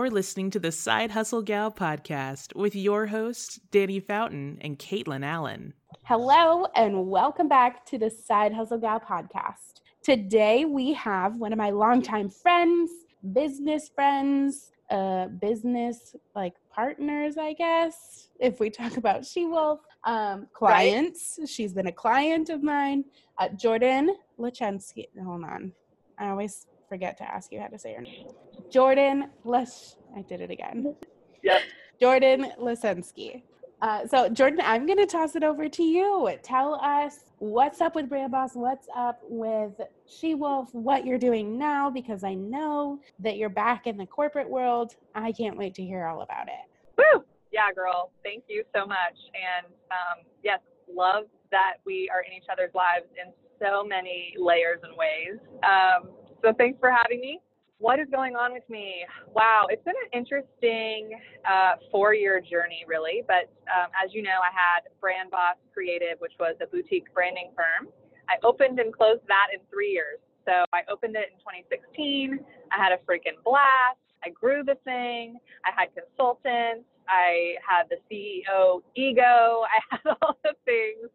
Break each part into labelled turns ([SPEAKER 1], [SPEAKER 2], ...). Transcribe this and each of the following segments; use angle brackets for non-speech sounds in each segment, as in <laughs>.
[SPEAKER 1] You're listening to the Side Hustle Gal podcast with your hosts, Dannie Fountain and Caitlyn Allen.
[SPEAKER 2] Hello, and welcome back to the Side Hustle Gal podcast. Today we have one of my longtime friends, business friends, uh, business like partners, I guess. If we talk about She Wolf, um, clients, right. she's been a client of mine. Uh, Jordan Lacenski. Hold on, I always forget to ask you how to say your name. Jordan Les. I did it again.
[SPEAKER 3] Yep.
[SPEAKER 2] Jordan Lacenski. Uh, so Jordan, I'm going to toss it over to you. Tell us what's up with Brand Boss, what's up with She Wolf, what you're doing now, because I know that you're back in the corporate world. I can't wait to hear all about it.
[SPEAKER 3] Woo! Yeah, girl. Thank you so much. And um, yes, love that we are in each other's lives in so many layers and ways. Um, so thanks for having me. What is going on with me? Wow, it's been an interesting uh, four year journey, really. But um, as you know, I had Brand Boss Creative, which was a boutique branding firm. I opened and closed that in three years. So I opened it in 2016. I had a freaking blast. I grew the thing. I had consultants. I had the CEO ego. <laughs> I had all the things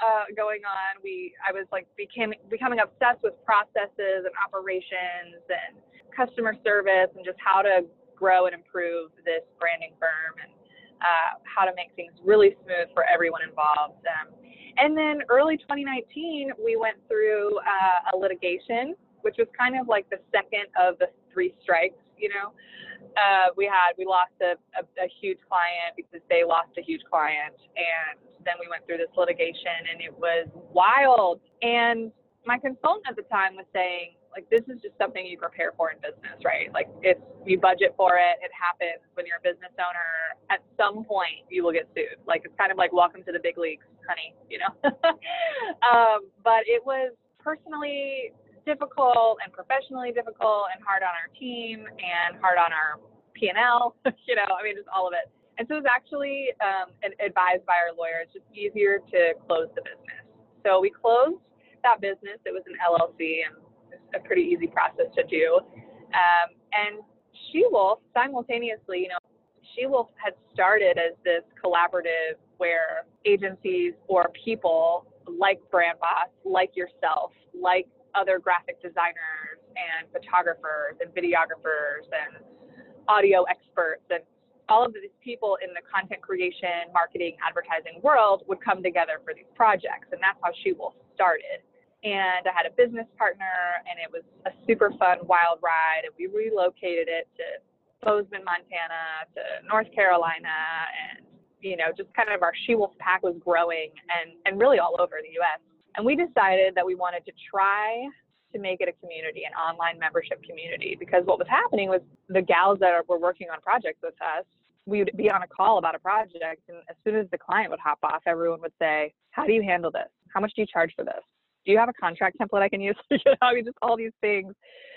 [SPEAKER 3] uh, going on. We, I was like became becoming obsessed with processes and operations and customer service and just how to grow and improve this branding firm and uh, how to make things really smooth for everyone involved. Um, and then early 2019, we went through uh, a litigation, which was kind of like the second of the three strikes. You know, uh, we had we lost a, a, a huge client because they lost a huge client, and then we went through this litigation, and it was wild. And my consultant at the time was saying, like this is just something you prepare for in business, right? Like it's you budget for it, it happens when you're a business owner. At some point, you will get sued. Like it's kind of like welcome to the big leagues, honey. You know. <laughs> um, but it was personally difficult and professionally difficult and hard on our team and hard on our P and L. <laughs> you know, I mean, just all of it. And so it was actually um, advised by our lawyer. It's just easier to close the business. So we closed that business. It was an LLC and a pretty easy process to do. Um, and She Wolf simultaneously, you know, She Wolf had started as this collaborative where agencies or people like Brand Boss, like yourself, like other graphic designers and photographers and videographers and audio experts and all of these people in the content creation, marketing, advertising world would come together for these projects. And that's how She Wolf started and I had a business partner, and it was a super fun, wild ride. And we relocated it to Bozeman, Montana, to North Carolina, and you know, just kind of our she wolf pack was growing, and and really all over the U.S. And we decided that we wanted to try to make it a community, an online membership community, because what was happening was the gals that were working on projects with us we would be on a call about a project and as soon as the client would hop off everyone would say how do you handle this? How much do you charge for this? Do you have a contract template I can use? <laughs> you know, I mean, just all these things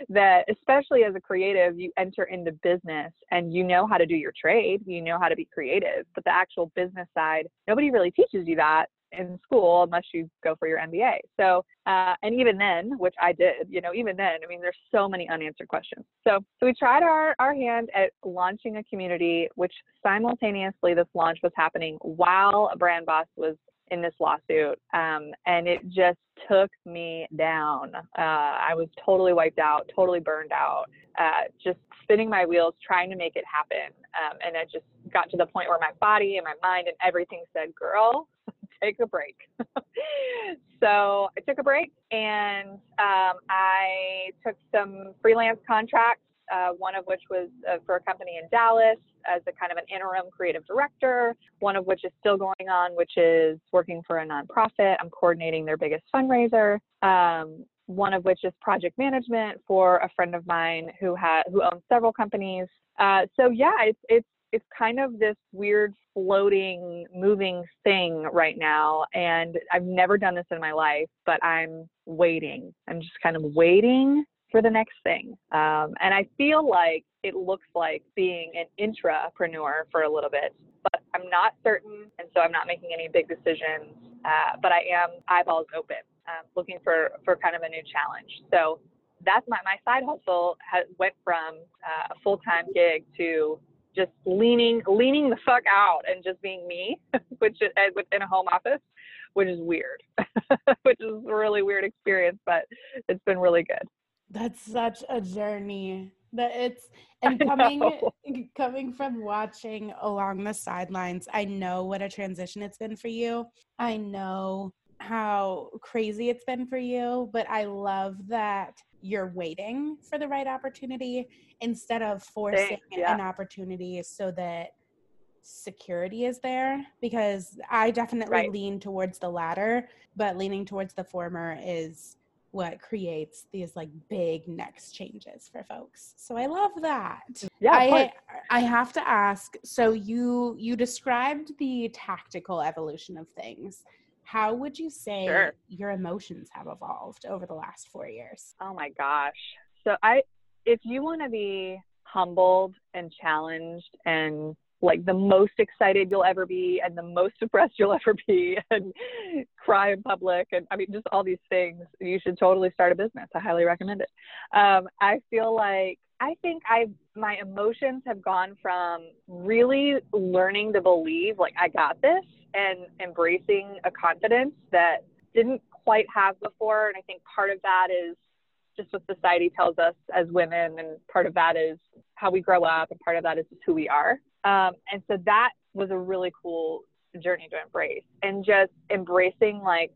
[SPEAKER 3] that, especially as a creative, you enter into business and you know how to do your trade, you know how to be creative, but the actual business side, nobody really teaches you that in school unless you go for your MBA. So, uh, and even then, which I did, you know, even then, I mean, there's so many unanswered questions. So, so we tried our, our hand at launching a community, which simultaneously this launch was happening while a Brand Boss was in this lawsuit, um, and it just took me down. Uh, I was totally wiped out, totally burned out, uh, just spinning my wheels trying to make it happen. Um, and it just got to the point where my body and my mind and everything said, "Girl, take a break." <laughs> so I took a break, and um, I took some freelance contracts uh, one of which was uh, for a company in Dallas as a kind of an interim creative director, one of which is still going on, which is working for a nonprofit. I'm coordinating their biggest fundraiser. Um, one of which is project management for a friend of mine who has who owns several companies. Uh, so yeah, it's it's it's kind of this weird floating moving thing right now and i've never done this in my life but i'm waiting i'm just kind of waiting for the next thing. Um, and I feel like it looks like being an intrapreneur for a little bit, but I'm not certain. And so I'm not making any big decisions, uh, but I am eyeballs open, um, looking for, for kind of a new challenge. So that's my, my side hustle has went from uh, a full-time gig to just leaning leaning the fuck out and just being me, <laughs> which is within a home office, which is weird, <laughs> which is a really weird experience, but it's been really good.
[SPEAKER 2] That's such a journey. That it's <laughs> and coming coming from watching along the sidelines, I know what a transition it's been for you. I know how crazy it's been for you, but I love that you're waiting for the right opportunity instead of forcing Thanks, yeah. an opportunity so that security is there because I definitely right. lean towards the latter, but leaning towards the former is what creates these like big next changes for folks. So I love that.
[SPEAKER 3] Yeah,
[SPEAKER 2] I I have to ask, so you you described the tactical evolution of things. How would you say sure. your emotions have evolved over the last 4 years?
[SPEAKER 3] Oh my gosh. So I if you want to be humbled and challenged and like the most excited you'll ever be and the most <laughs> depressed you'll ever be and cry in public and i mean just all these things you should totally start a business i highly recommend it um, i feel like i think i my emotions have gone from really learning to believe like i got this and embracing a confidence that didn't quite have before and i think part of that is just what society tells us as women and part of that is how we grow up and part of that is just who we are um, and so that was a really cool journey to embrace and just embracing like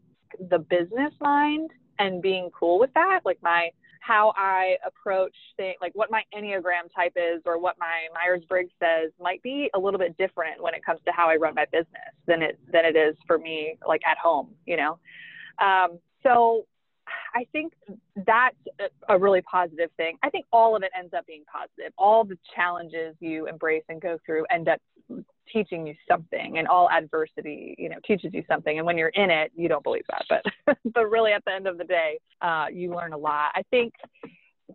[SPEAKER 3] the business mind and being cool with that. Like my, how I approach things, like what my Enneagram type is or what my Myers Briggs says might be a little bit different when it comes to how I run my business than it, than it is for me, like at home, you know? Um, so I think that's a really positive thing. I think all of it ends up being positive. All the challenges you embrace and go through end up teaching you something and all adversity you know teaches you something and when you're in it you don't believe that but <laughs> but really at the end of the day uh, you learn a lot i think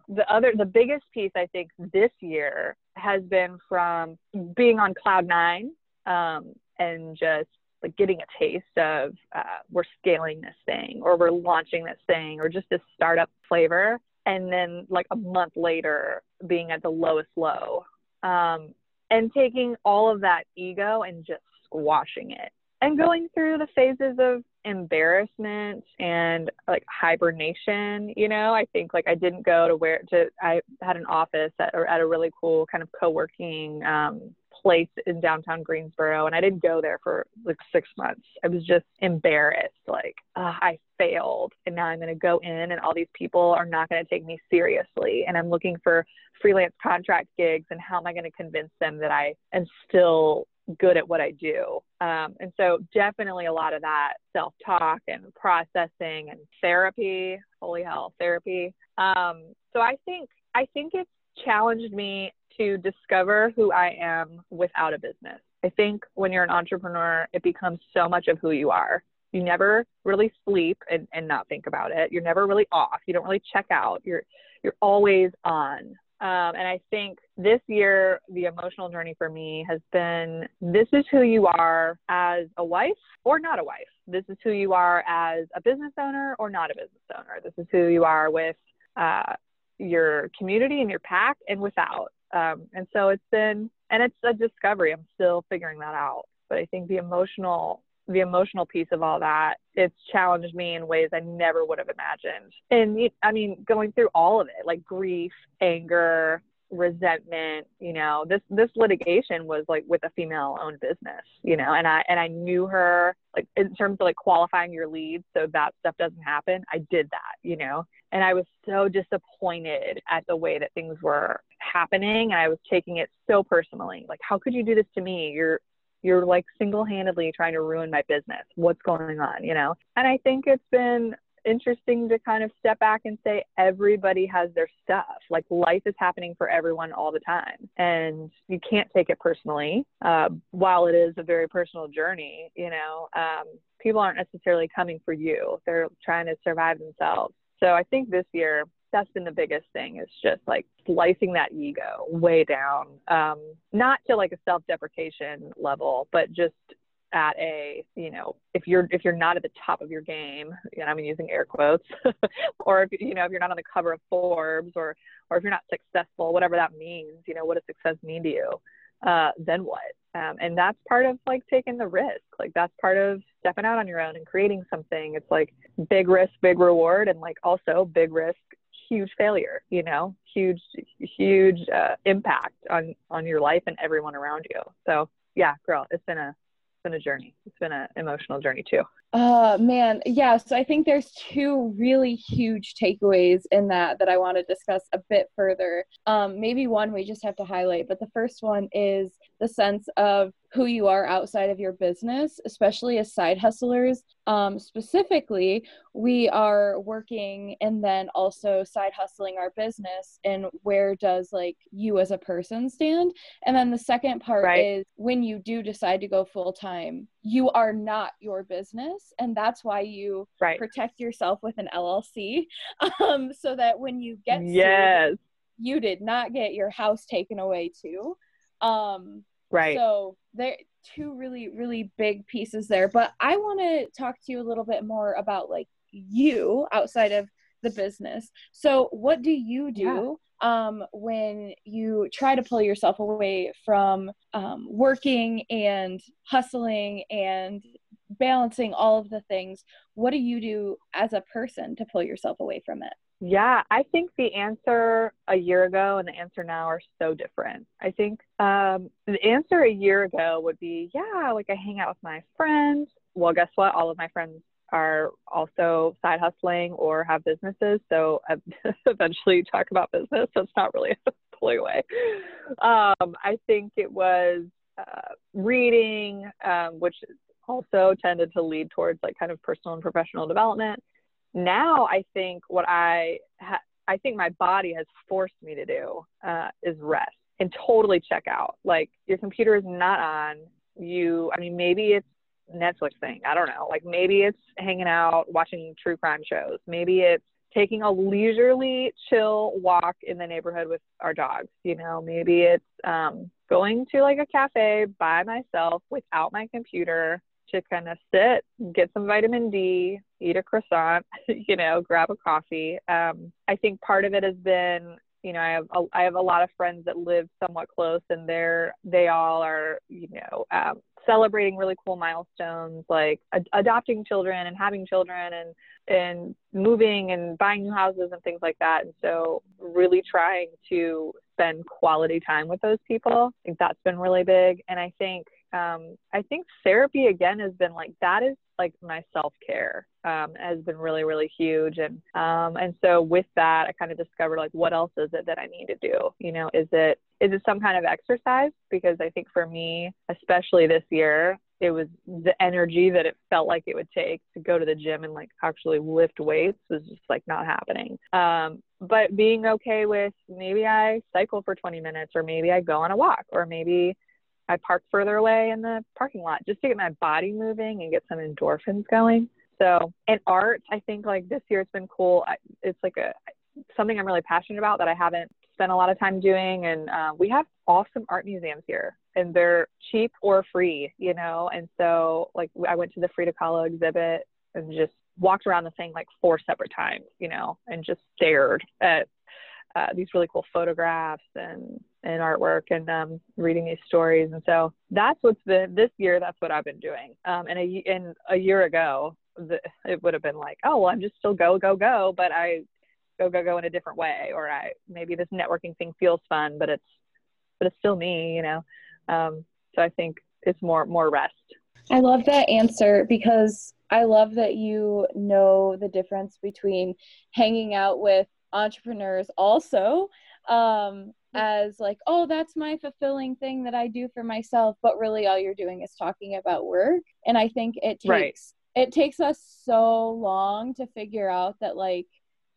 [SPEAKER 3] the other the biggest piece i think this year has been from being on cloud nine um, and just like getting a taste of uh, we're scaling this thing or we're launching this thing or just this startup flavor. And then like a month later being at the lowest low um, and taking all of that ego and just squashing it and going through the phases of embarrassment and like hibernation you know? I think like i didn't go to where to i had an office at, at a really cool kind of co-working um, place in downtown Greensboro and I didn't go there for like six months. I was just embarrassed. Like, I failed and now I'm going to go in and all these people are not going to take me seriously. And I'm looking for freelance contract gigs and how am I going to convince them that I am still good at what I do. Um, and so definitely a lot of that self-talk and processing and therapy, holy hell, therapy. Um, so I think, I think it's challenged me to discover who I am without a business. I think when you're an entrepreneur, it becomes so much of who you are. You never really sleep and, and not think about it. You're never really off. You don't really check out. You're you're always on. Um, and I think this year, the emotional journey for me has been this is who you are as a wife or not a wife. This is who you are as a business owner or not a business owner. This is who you are with uh, your community and your pack and without. Um, and so it's been, and it's a discovery. I'm still figuring that out. But I think the emotional, the emotional piece of all that, it's challenged me in ways I never would have imagined. And I mean, going through all of it, like grief, anger, resentment you know this this litigation was like with a female owned business you know and i and i knew her like in terms of like qualifying your leads so that stuff doesn't happen i did that you know and i was so disappointed at the way that things were happening and i was taking it so personally like how could you do this to me? You're you're like single-handedly trying to ruin my business. What's going on you know? And i think it's been interesting to kind of step back and say everybody has their stuff. Like life is happening for everyone all the time, and you can't take it personally. Uh, while it is a very personal journey, you know, um, people aren't necessarily coming for you. They're trying to survive themselves. So I think this year that's been the biggest thing is just like slicing that ego way down um, not to like a self-deprecation level but just at a you know if you're if you're not at the top of your game and i'm using air quotes <laughs> or if you know if you're not on the cover of forbes or or if you're not successful whatever that means you know what does success mean to you? Uh, then what? Um, and that's part of like taking the risk. Like that's part of stepping out on your own and creating something. It's like big risk big reward and like also big risk huge failure you know? Huge huge uh, impact on on your life and everyone around you. So yeah girl it's been a been a journey. It's been an emotional journey too.
[SPEAKER 4] Uh man, yeah. So I think there's two really huge takeaways in that that I want to discuss a bit further. Um, maybe one we just have to highlight, but the first one is the sense of who you are outside of your business, especially as side hustlers. Um, specifically, we are working and then also side hustling our business. And where does like you as a person stand? And then the second part right. is when you do decide to go full time, you are not your business. And that's why you right. protect yourself with an LLC <laughs> um, so that when you get
[SPEAKER 3] yes.
[SPEAKER 4] Sued, you did not get your house taken away too. Um,
[SPEAKER 3] Right.
[SPEAKER 4] So there two really really big pieces there, but I want to talk to you a little bit more about like you outside of the business. So what do you do yeah. um, when you try to pull yourself away from um, working and hustling and balancing all of the things? What do you do as a person to pull yourself away from it?
[SPEAKER 3] Yeah, I think the answer a year ago and the answer now are so different. I think um, the answer a year ago would be, yeah, like I hang out with my friends. Well, guess what? All of my friends are also side hustling or have businesses. So I <laughs> eventually talk about business. So it's not really a away. Um, I think it was uh, reading, um, which also tended to lead towards like kind of personal and professional development now I think what I ha- I think my body has forced me to do uh, is rest and totally check out. Like your computer is not on. You, I mean, maybe it's Netflix thing. I don't know. Like maybe it's hanging out, watching true crime shows. Maybe it's taking a leisurely, chill walk in the neighborhood with our dogs. You know, maybe it's um, going to like a cafe by myself without my computer to kind of sit, get some vitamin D, eat a croissant, <laughs> you know, grab a coffee. Um, I think part of it has been, you know, I have a, I have a lot of friends that live somewhat close, and they're they all are, you know, um, celebrating really cool milestones like ad- adopting children and having children and and moving and buying new houses and things like that. And so, really trying to spend quality time with those people. I think that's been really big. And I think um, I think therapy again has been like that is like my self care um, has been really really huge. And um, and so with that I kind of discovered like what else is it that I need to do? You know is it is it some kind of exercise? Because I think for me especially this year it was the energy that it felt like it would take to go to the gym and like actually lift weights was just like not happening. Um, but being okay with maybe I cycle for 20 minutes or maybe I go on a walk or maybe I park further away in the parking lot just to get my body moving and get some endorphins going. So, and art, I think like this year it's been cool. It's like a something I'm really passionate about that I haven't spent a lot of time doing. And uh, we have awesome art museums here, and they're cheap or free, you know. And so, like, I went to the Frida Kahlo exhibit and just walked around the thing like four separate times, you know, and just stared at uh, these really cool photographs and and artwork and um, reading these stories. And so that's what's been this year. That's what I've been doing. Um, and a and a year ago, the, it would have been like, oh well, I'm just still go go go, but I go go go in a different way, or I maybe this networking thing feels fun, but it's but it's still me, you know. Um, so I think it's more more rest.
[SPEAKER 4] I love that answer because I love that you know the difference between hanging out with entrepreneurs also um, as like, oh, that's my fulfilling thing that I do for myself, but really all you're doing is talking about work. And I think it takes right. it takes us so long to figure out that like,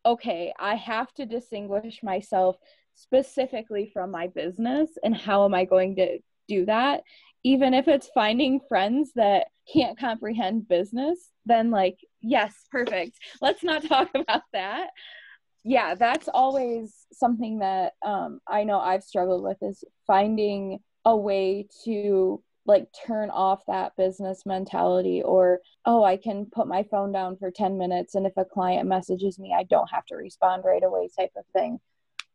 [SPEAKER 4] okay, I have to distinguish myself specifically from my business and how am I going to do that? Even if it's finding friends that can't comprehend business, then like, yes, perfect. Let's not talk <laughs> about that yeah, that's always something that um, I know I've struggled with is finding a way to like turn off that business mentality or oh i can put my phone down for 10 minutes and if a client messages me i don't have to respond right away type of thing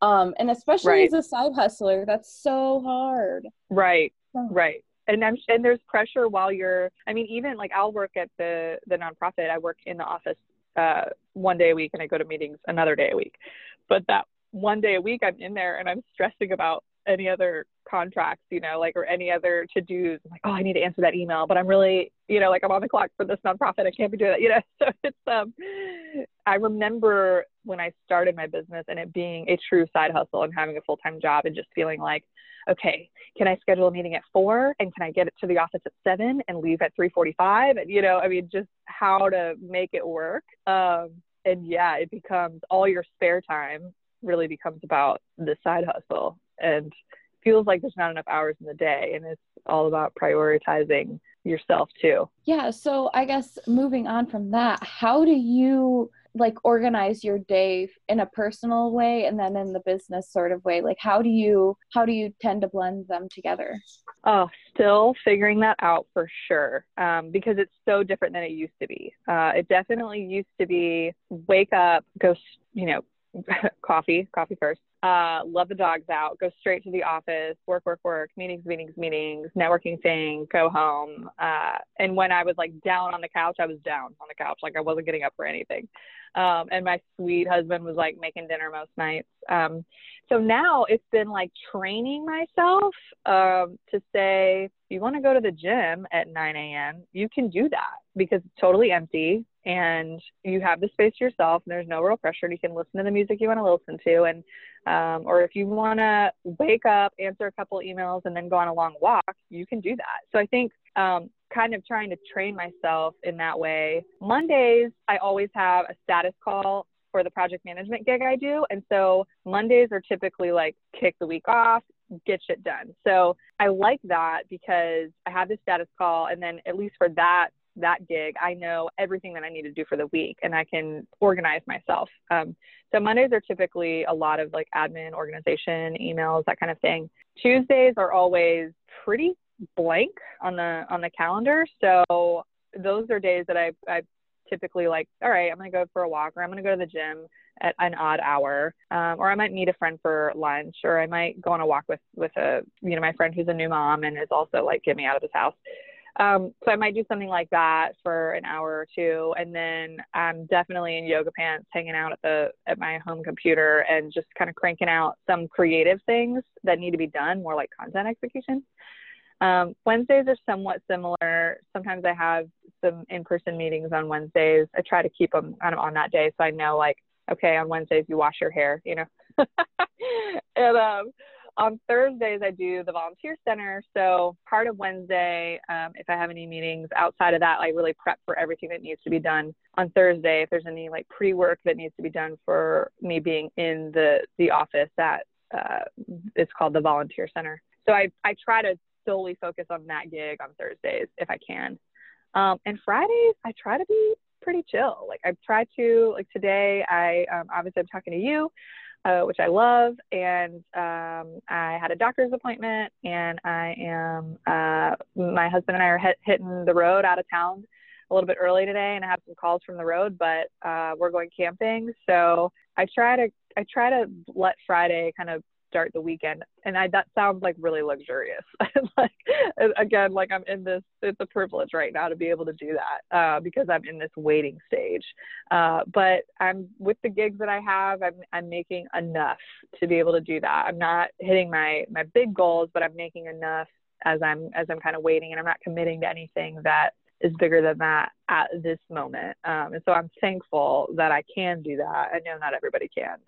[SPEAKER 4] um and especially
[SPEAKER 3] Right.
[SPEAKER 4] as a side hustler that's so hard
[SPEAKER 3] Right.
[SPEAKER 4] So-
[SPEAKER 3] Right. And I'm and there's pressure while you're I mean, even like I'll work at the the nonprofit. I work in the office uh one day a week and I go to meetings another day a week. But that one day a week I'm in there and I'm stressing about any other contracts, you know, like or any other to dos. I'm like, oh I need to answer that email, but I'm really, you know, like I'm on the clock for this nonprofit. I can't be doing that, you know. <laughs> So it's um I remember when I started my business and it being a true side hustle and having a full time job and just feeling like, okay, can I schedule a meeting at four and can I get it to the office at seven and leave at three forty five? And you know, I mean, just how to make it work. Um, and yeah, it becomes all your spare time really becomes about the side hustle and feels like there's not enough hours in the day and it's all about prioritizing yourself too.
[SPEAKER 4] Yeah, so I guess moving on from that, how do you like organize your day in a personal way and then in the business sort of way? Like how do you how do you tend to blend them together?
[SPEAKER 3] Oh, still figuring that out for sure um, because it's so different than it used to be. Uh, it definitely used to be wake up, go, you know, <laughs> coffee, coffee first. Uh, love the dogs out, go straight to the office, work, work, work, meetings, meetings, meetings, networking thing, go home. Uh, and when I was like down on the couch, I was down on the couch, like I wasn't getting up for anything. Um, and my sweet husband was like making dinner most nights. Um, so now it's been like training myself um, to say, you want to go to the gym at 9 a.m., you can do that because it's totally empty and you have the space to yourself and there's no real pressure. And you can listen to the music you want to listen to. And, um, or if you want to wake up, answer a couple emails, and then go on a long walk, you can do that. So I think um, kind of trying to train myself in that way. Mondays, I always have a status call for the project management gig I do. And so Mondays are typically like kick the week off, get shit done. So I like that because I have this status call and then at least for that that gig, I know everything that I need to do for the week and I can organize myself. Um, so Mondays are typically a lot of like admin, organization, emails, that kind of thing. Tuesdays are always pretty blank on the on the calendar. So those are days that I I typically like, all right, I'm gonna go for a walk or I'm gonna go to the gym at an odd hour, um, or I might meet a friend for lunch, or I might go on a walk with with a you know my friend who's a new mom and is also like get me out of this house. Um, so I might do something like that for an hour or two, and then I'm definitely in yoga pants, hanging out at the at my home computer and just kind of cranking out some creative things that need to be done, more like content execution. Um, Wednesdays are somewhat similar. Sometimes I have some in-person meetings on Wednesdays. I try to keep them kind of on that day, so I know like, okay, on Wednesdays you wash your hair, you know. <laughs> and um, on Thursdays I do the volunteer center. So part of Wednesday, um, if I have any meetings outside of that, I really prep for everything that needs to be done on Thursday. If there's any like pre-work that needs to be done for me being in the the office at uh, it's called the volunteer center. So I I try to solely focus on that gig on Thursdays if I can. Um, and Fridays, I try to be pretty chill. Like I try to, like today, I um, obviously I'm talking to you, uh, which I love, and um, I had a doctor's appointment, and I am, uh, my husband and I are hit, hitting the road out of town a little bit early today, and I have some calls from the road, but uh, we're going camping, so I try to, I try to let Friday kind of start the weekend and I that sounds like really luxurious. <laughs> Like again like I'm in this it's a privilege right now to be able to do that uh, because I'm in this waiting stage. Uh, but I'm with the gigs that I have I'm I'm making enough to be able to do that. I'm not hitting my my big goals but I'm making enough as I'm as I'm kind of waiting and I'm not committing to anything that is bigger than that at this moment. Um, and so I'm thankful that I can do that. I know not everybody can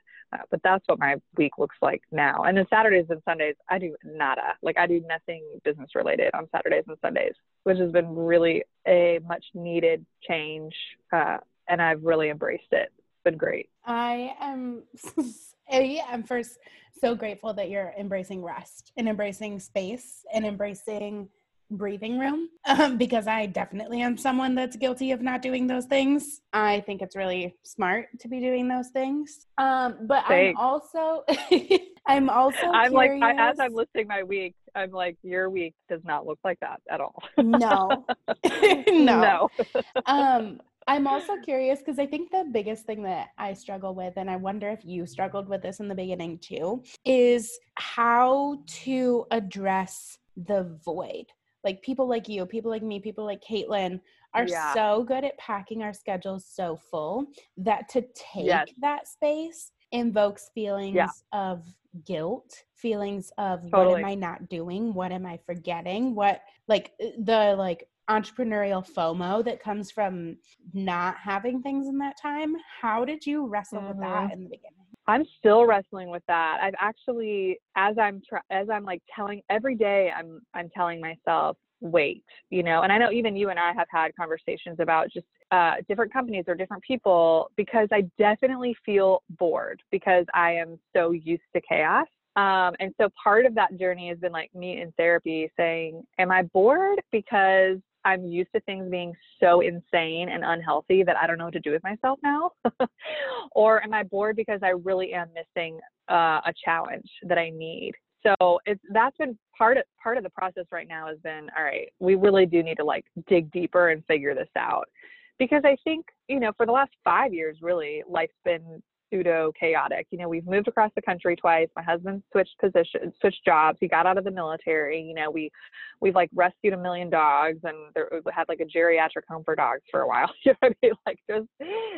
[SPEAKER 3] but that's what my week looks like now. And then Saturdays and Sundays, I do nada. Like I do nothing business related on Saturdays and Sundays, which has been really a much needed change. Uh, and I've really embraced it. It's been great.
[SPEAKER 2] I am <laughs> I am first so grateful that you're embracing rest and embracing space and embracing breathing room um, because I definitely am someone that's guilty of not doing those things. I think it's really smart to be doing those things. Um, but
[SPEAKER 3] Thanks.
[SPEAKER 2] I'm also <laughs> I'm also
[SPEAKER 3] I'm like, I, as I'm listing my week, I'm like, your week does not look like that at all.
[SPEAKER 2] no. <laughs> <laughs> no.
[SPEAKER 3] no.
[SPEAKER 2] Um, I'm also curious because I think the biggest thing that I struggle with, and I wonder if you struggled with this in the beginning too, is how to address the void. Like people like you, people like me, people like Caitlyn are
[SPEAKER 3] Yeah.
[SPEAKER 2] so good at packing our schedules so full that to take
[SPEAKER 3] Yes.
[SPEAKER 2] that space invokes feelings of guilt, feelings of what am I not doing? What am I forgetting? What like uh, the like entrepreneurial FOMO that comes from not having things in that time. How did you wrestle with that in the beginning?
[SPEAKER 3] I'm still wrestling with that. I've actually, as I'm tr- as I'm like telling every day, I'm I'm telling myself, wait, you know. And I know even you and I have had conversations about just uh, different companies or different people because I definitely feel bored because I am so used to chaos. Um, and so part of that journey has been like me in therapy saying, am I bored because I'm used to things being so insane and unhealthy that I don't know what to do with myself now? <laughs> or am I bored because I really am missing uh, a challenge that I need? So it's that's been part of part of the process right now has been all right. We really do need to like dig deeper and figure this out because I think you know for the last five years really life's been pseudo chaotic. You know we've moved across the country twice. My husband switched positions, switched jobs. He got out of the military. You know we we've like rescued a million dogs and there we had like a geriatric home for dogs for a while. <laughs> you know what I mean? Like just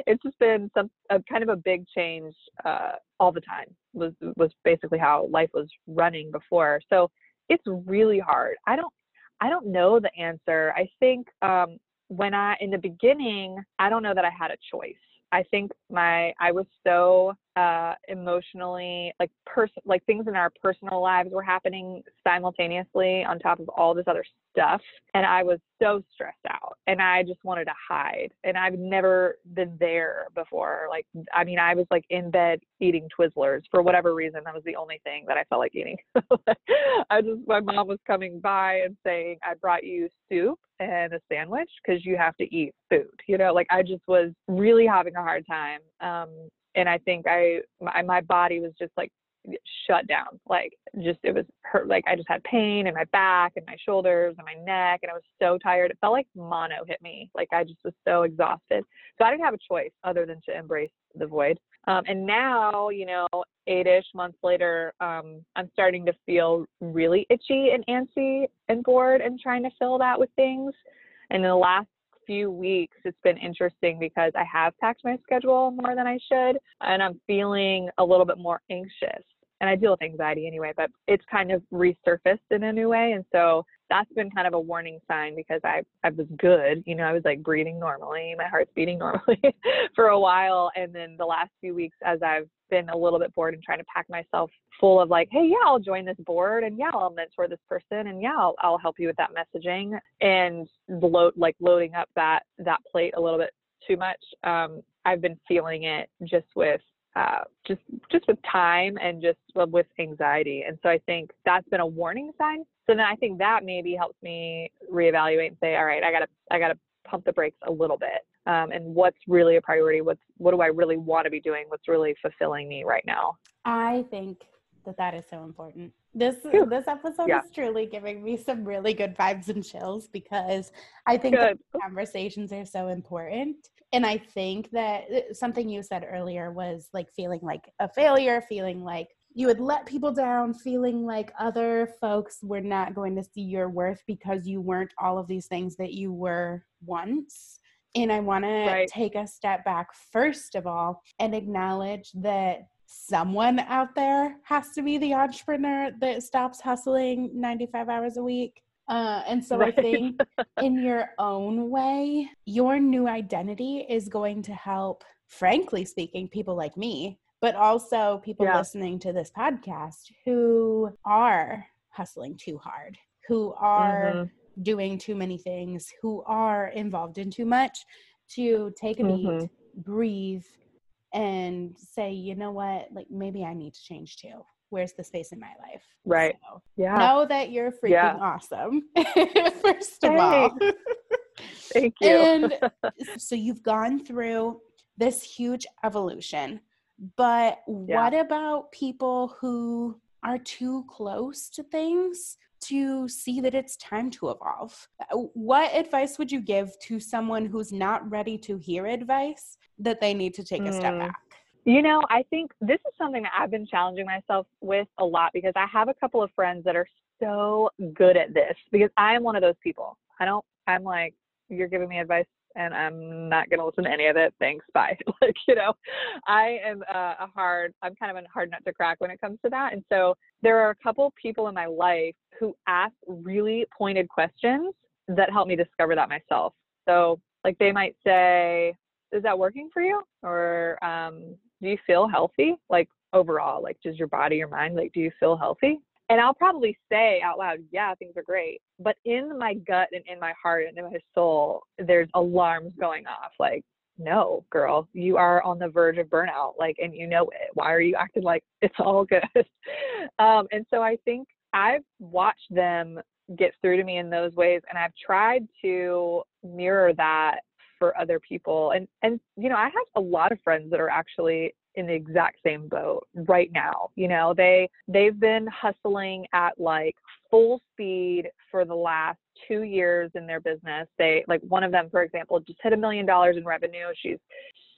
[SPEAKER 3] it's just been some a kind of a big change uh, all the time was was basically how life was running before. So it's really hard. I don't I don't know the answer. I think um, when I in the beginning, I don't know that I had a choice. I think my I was so uh, emotionally like person like things in our personal lives were happening simultaneously on top of all this other stuff, and I was so stressed out, and I just wanted to hide. And I've never been there before. Like I mean, I was like in bed eating Twizzlers for whatever reason. That was the only thing that I felt like eating. <laughs> I just my mom was coming by and saying, "I brought you soup and a sandwich because you have to eat food." You know, like I just was really having a hard time. Um, and I think I my, my body was just like shut down. Like just it was hurt. Like I just had pain in my back and my shoulders and my neck, and I was so tired. It felt like mono hit me. Like I just was so exhausted. So I didn't have a choice other than to embrace the void. Um, and now, you know, eight-ish months later, um, I'm starting to feel really itchy and antsy and bored, and trying to fill that with things. And in the last few weeks, it's been interesting because I have packed my schedule more than I should, and I'm feeling a little bit more anxious. And I deal with anxiety anyway, but it's kind of resurfaced in a new way. And so that's been kind of a warning sign because I, I was good. You know, I was like breathing normally, my heart's beating <laughs> normally for a while. And then the last few weeks, as I've been a little bit bored and trying to pack myself full of like, hey, yeah, I'll join this board and yeah, I'll mentor this person and yeah, I'll, I'll help you with that messaging and load like loading up that that plate a little bit too much. Um, I've been feeling it just with uh, just just with time and just with anxiety, and so I think that's been a warning sign. So then I think that maybe helps me reevaluate and say, all right, I gotta I gotta pump the brakes a little bit. Um, and what's really a priority? What's what do I really want to be doing? What's really fulfilling me right now?
[SPEAKER 2] I think that that is so important. This
[SPEAKER 3] Phew.
[SPEAKER 2] this episode
[SPEAKER 3] Yeah.
[SPEAKER 2] is truly giving me some really good vibes and chills because I think conversations are so important. And I think that uh, something you said earlier was like feeling like a failure, feeling like you would let people down, feeling like other folks were not going to see your worth because you weren't all of these things that you were once. And I want
[SPEAKER 3] Right.
[SPEAKER 2] to take a step back, first of all, and acknowledge that someone out there has to be the entrepreneur that stops hustling 95 hours a week. Uh, and so
[SPEAKER 3] Right.
[SPEAKER 2] I think in your own way, your new identity is going to help, frankly speaking, people like me, but also people
[SPEAKER 3] Yeah.
[SPEAKER 2] listening to this podcast who are hustling too hard, who are
[SPEAKER 3] Mhm.
[SPEAKER 2] doing too many things, who are involved in too much, to take a beat,
[SPEAKER 3] Mhm.
[SPEAKER 2] breathe, and say, you know what, like maybe I need to change too. Where's the space in my life?
[SPEAKER 3] Right.
[SPEAKER 2] So,
[SPEAKER 3] Yeah.
[SPEAKER 2] know that you're freaking
[SPEAKER 3] Yeah.
[SPEAKER 2] awesome. <laughs> First of all.
[SPEAKER 3] Thank you.
[SPEAKER 2] and <laughs> so you've gone through this huge evolution, but
[SPEAKER 3] Yeah.
[SPEAKER 2] what about people who are too close to things to see that it's time to evolve. What advice would you give to someone who's not ready to hear advice that they need to take a step
[SPEAKER 3] Mm.
[SPEAKER 2] back?
[SPEAKER 3] You know, I think this is something that I've been challenging myself with a lot because I have a couple of friends that are so good at this because I am one of those people. I don't, I'm like, you're giving me advice and I'm not going to listen to any of it. Thanks. Bye. <laughs> like, you know, I am a hard, I'm kind of a hard nut to crack when it comes to that. And so there are a couple people in my life who ask really pointed questions that help me discover that myself. So, like, they might say, is that working for you? Or um, do you feel healthy? Like, overall, like, does your body, your mind, like, do you feel healthy? And I'll probably say out loud, yeah, things are great. But in my gut and in my heart and in my soul, there's alarms going off. Like, no, girl, you are on the verge of burnout. Like, and you know it. Why are you acting like <laughs> it's all good? um, and so I think I've watched them get through to me in those ways, and I've tried to mirror that for other people. And and you know, I have a lot of friends that are actually in the exact same boat right now. You know, they they've been hustling at like full speed for the last 2 years in their business. They like one of them for example just hit a million dollars in revenue. She's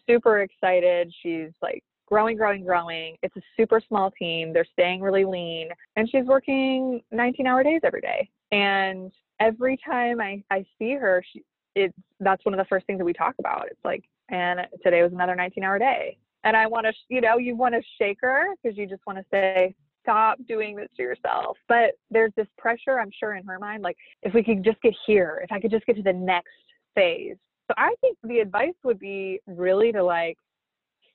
[SPEAKER 3] super excited. She's like growing growing growing. It's a super small team. They're staying really lean and she's working 19-hour days every day. And every time I I see her, she it's that's one of the first things that we talk about. It's like and today was another 19 hour day and I want to, you know, you want to shake her because you just want to say, stop doing this to yourself. But there's this pressure, I'm sure, in her mind, like, if we could just get here, if I could just get to the next phase. So I think the advice would be really to like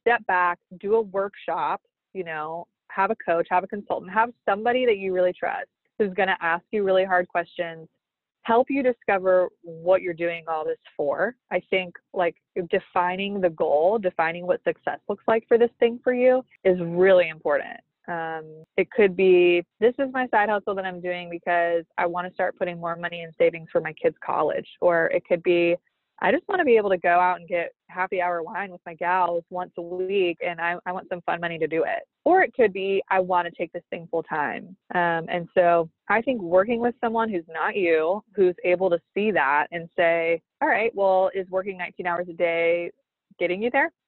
[SPEAKER 3] step back, do a workshop, you know, have a coach, have a consultant, have somebody that you really trust who's going to ask you really hard questions help you discover what you're doing all this for. I think like defining the goal, defining what success looks like for this thing for you is really important. Um, it could be this is my side hustle that I'm doing because I want to start putting more money in savings for my kids' college, or it could be I just want to be able to go out and get happy hour wine with my gals once a week and I, I want some fun money to do it. Or it could be I want to take this thing full time. Um, and so I think working with someone who's not you, who's able to see that and say, all right, well, is working 19 hours a day getting you there? <laughs>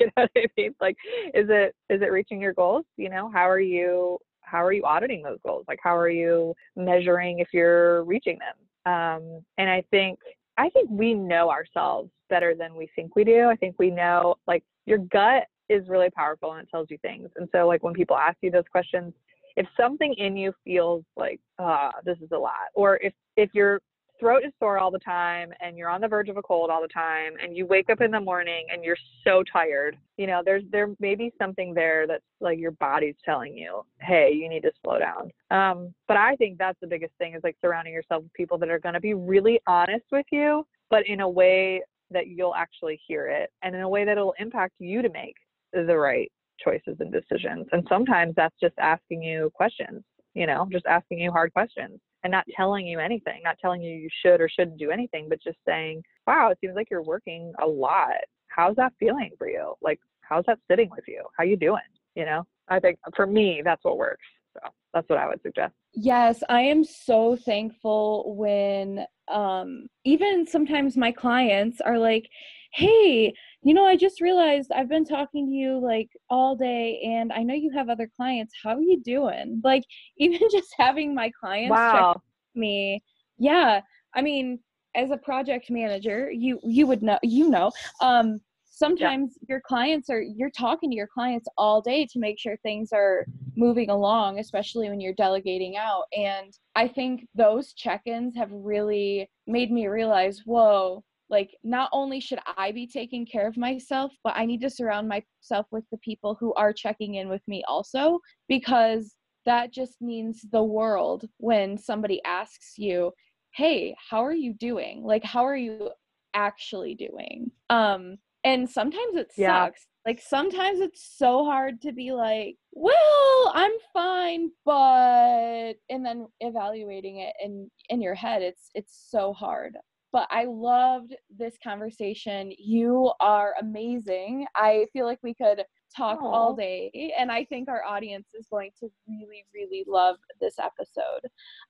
[SPEAKER 3] You know what I mean? Like, is it is it reaching your goals? You know, how are you how are you auditing those goals? Like, how are you measuring if you're reaching them? Um, and I think I think we know ourselves better than we think we do. I think we know, like, your gut is really powerful and it tells you things. And so, like, when people ask you those questions, if something in you feels like, ah, this is a lot, or if if your throat is sore all the time and you're on the verge of a cold all the time and you wake up in the morning and you're so tired you know there's there may be something there that's like your body's telling you hey you need to slow down. Um but i think that's the biggest thing is like surrounding yourself with people that are going to be really honest with you but in a way that you'll actually hear it and in a way that it'll impact you to make the right choices and decisions and sometimes that's just asking you questions you know just asking you hard questions and not telling you anything, not telling you you should or shouldn't do anything, but just saying, wow, it seems like you're working a lot. How's that feeling for you? Like, how's that sitting with you? How you doing? You know, I think for me, that's what works. So that's what I would suggest.
[SPEAKER 4] Yes, I am so thankful when um even sometimes my clients are like, "Hey, you know, I just realized I've been talking to you like all day and I know you have other clients. How are you doing?" Like <laughs> even just having my clients check me. Yeah. I mean, as a project manager, you you would know you know. Um sometimes your clients are you're talking to your clients all day to make sure things are moving along, especially when you're delegating out. And I think those check-ins have really made me realize, whoa, like not only should I be taking care of myself, but I need to surround myself with the people who are checking in with me also because that just means the world when somebody asks you, "Hey, how are you doing? Like how are you actually doing?" Um and sometimes it
[SPEAKER 3] Yeah.
[SPEAKER 4] sucks. Like sometimes it's so hard to be like, "Well, I'm fine, but," and then evaluating it in in your head, it's it's so hard but I loved this conversation. You are amazing. I feel like we could talk all day, and I think our audience is going to really, really love this episode.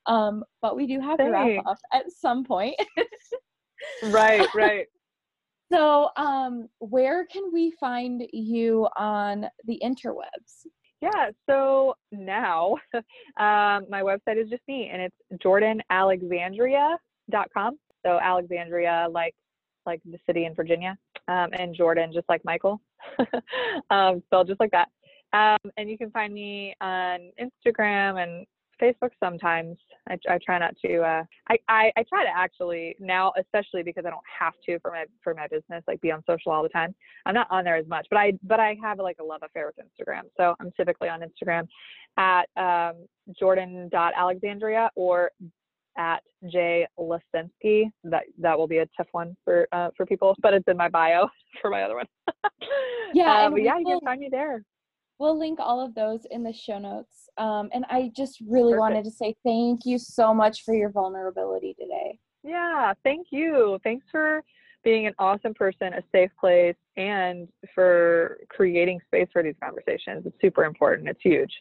[SPEAKER 4] Um, but we do have Thanks. to wrap up at some point. <laughs>
[SPEAKER 3] right, right.
[SPEAKER 4] So, um, where can we find you on the interwebs?
[SPEAKER 3] Yeah, so now <laughs> um, my website is just me and it's jordanalexandria.com. So Alexandria, like like the city in Virginia, um, and Jordan, just like Michael, <laughs> um, spelled just like that. Um, and you can find me on Instagram and Facebook sometimes. I, I try not to. Uh, I, I, I try to actually now, especially because I don't have to for my for my business, like be on social all the time. I'm not on there as much, but I but I have like a love affair with Instagram. So I'm typically on Instagram at um, Jordan.Alexandria or at J Lacenski. That that will be a tough one for uh, for people, but it's in my bio <laughs> for my other one. <laughs>
[SPEAKER 4] yeah,
[SPEAKER 3] but yeah, you can find me there.
[SPEAKER 4] We'll link all of those in the show notes. Um, and I just really Perfect. wanted to say thank you so much for your vulnerability today.
[SPEAKER 3] Yeah, thank you. Thanks for being an awesome person, a safe place, and for creating space for these conversations. It's super important. It's huge.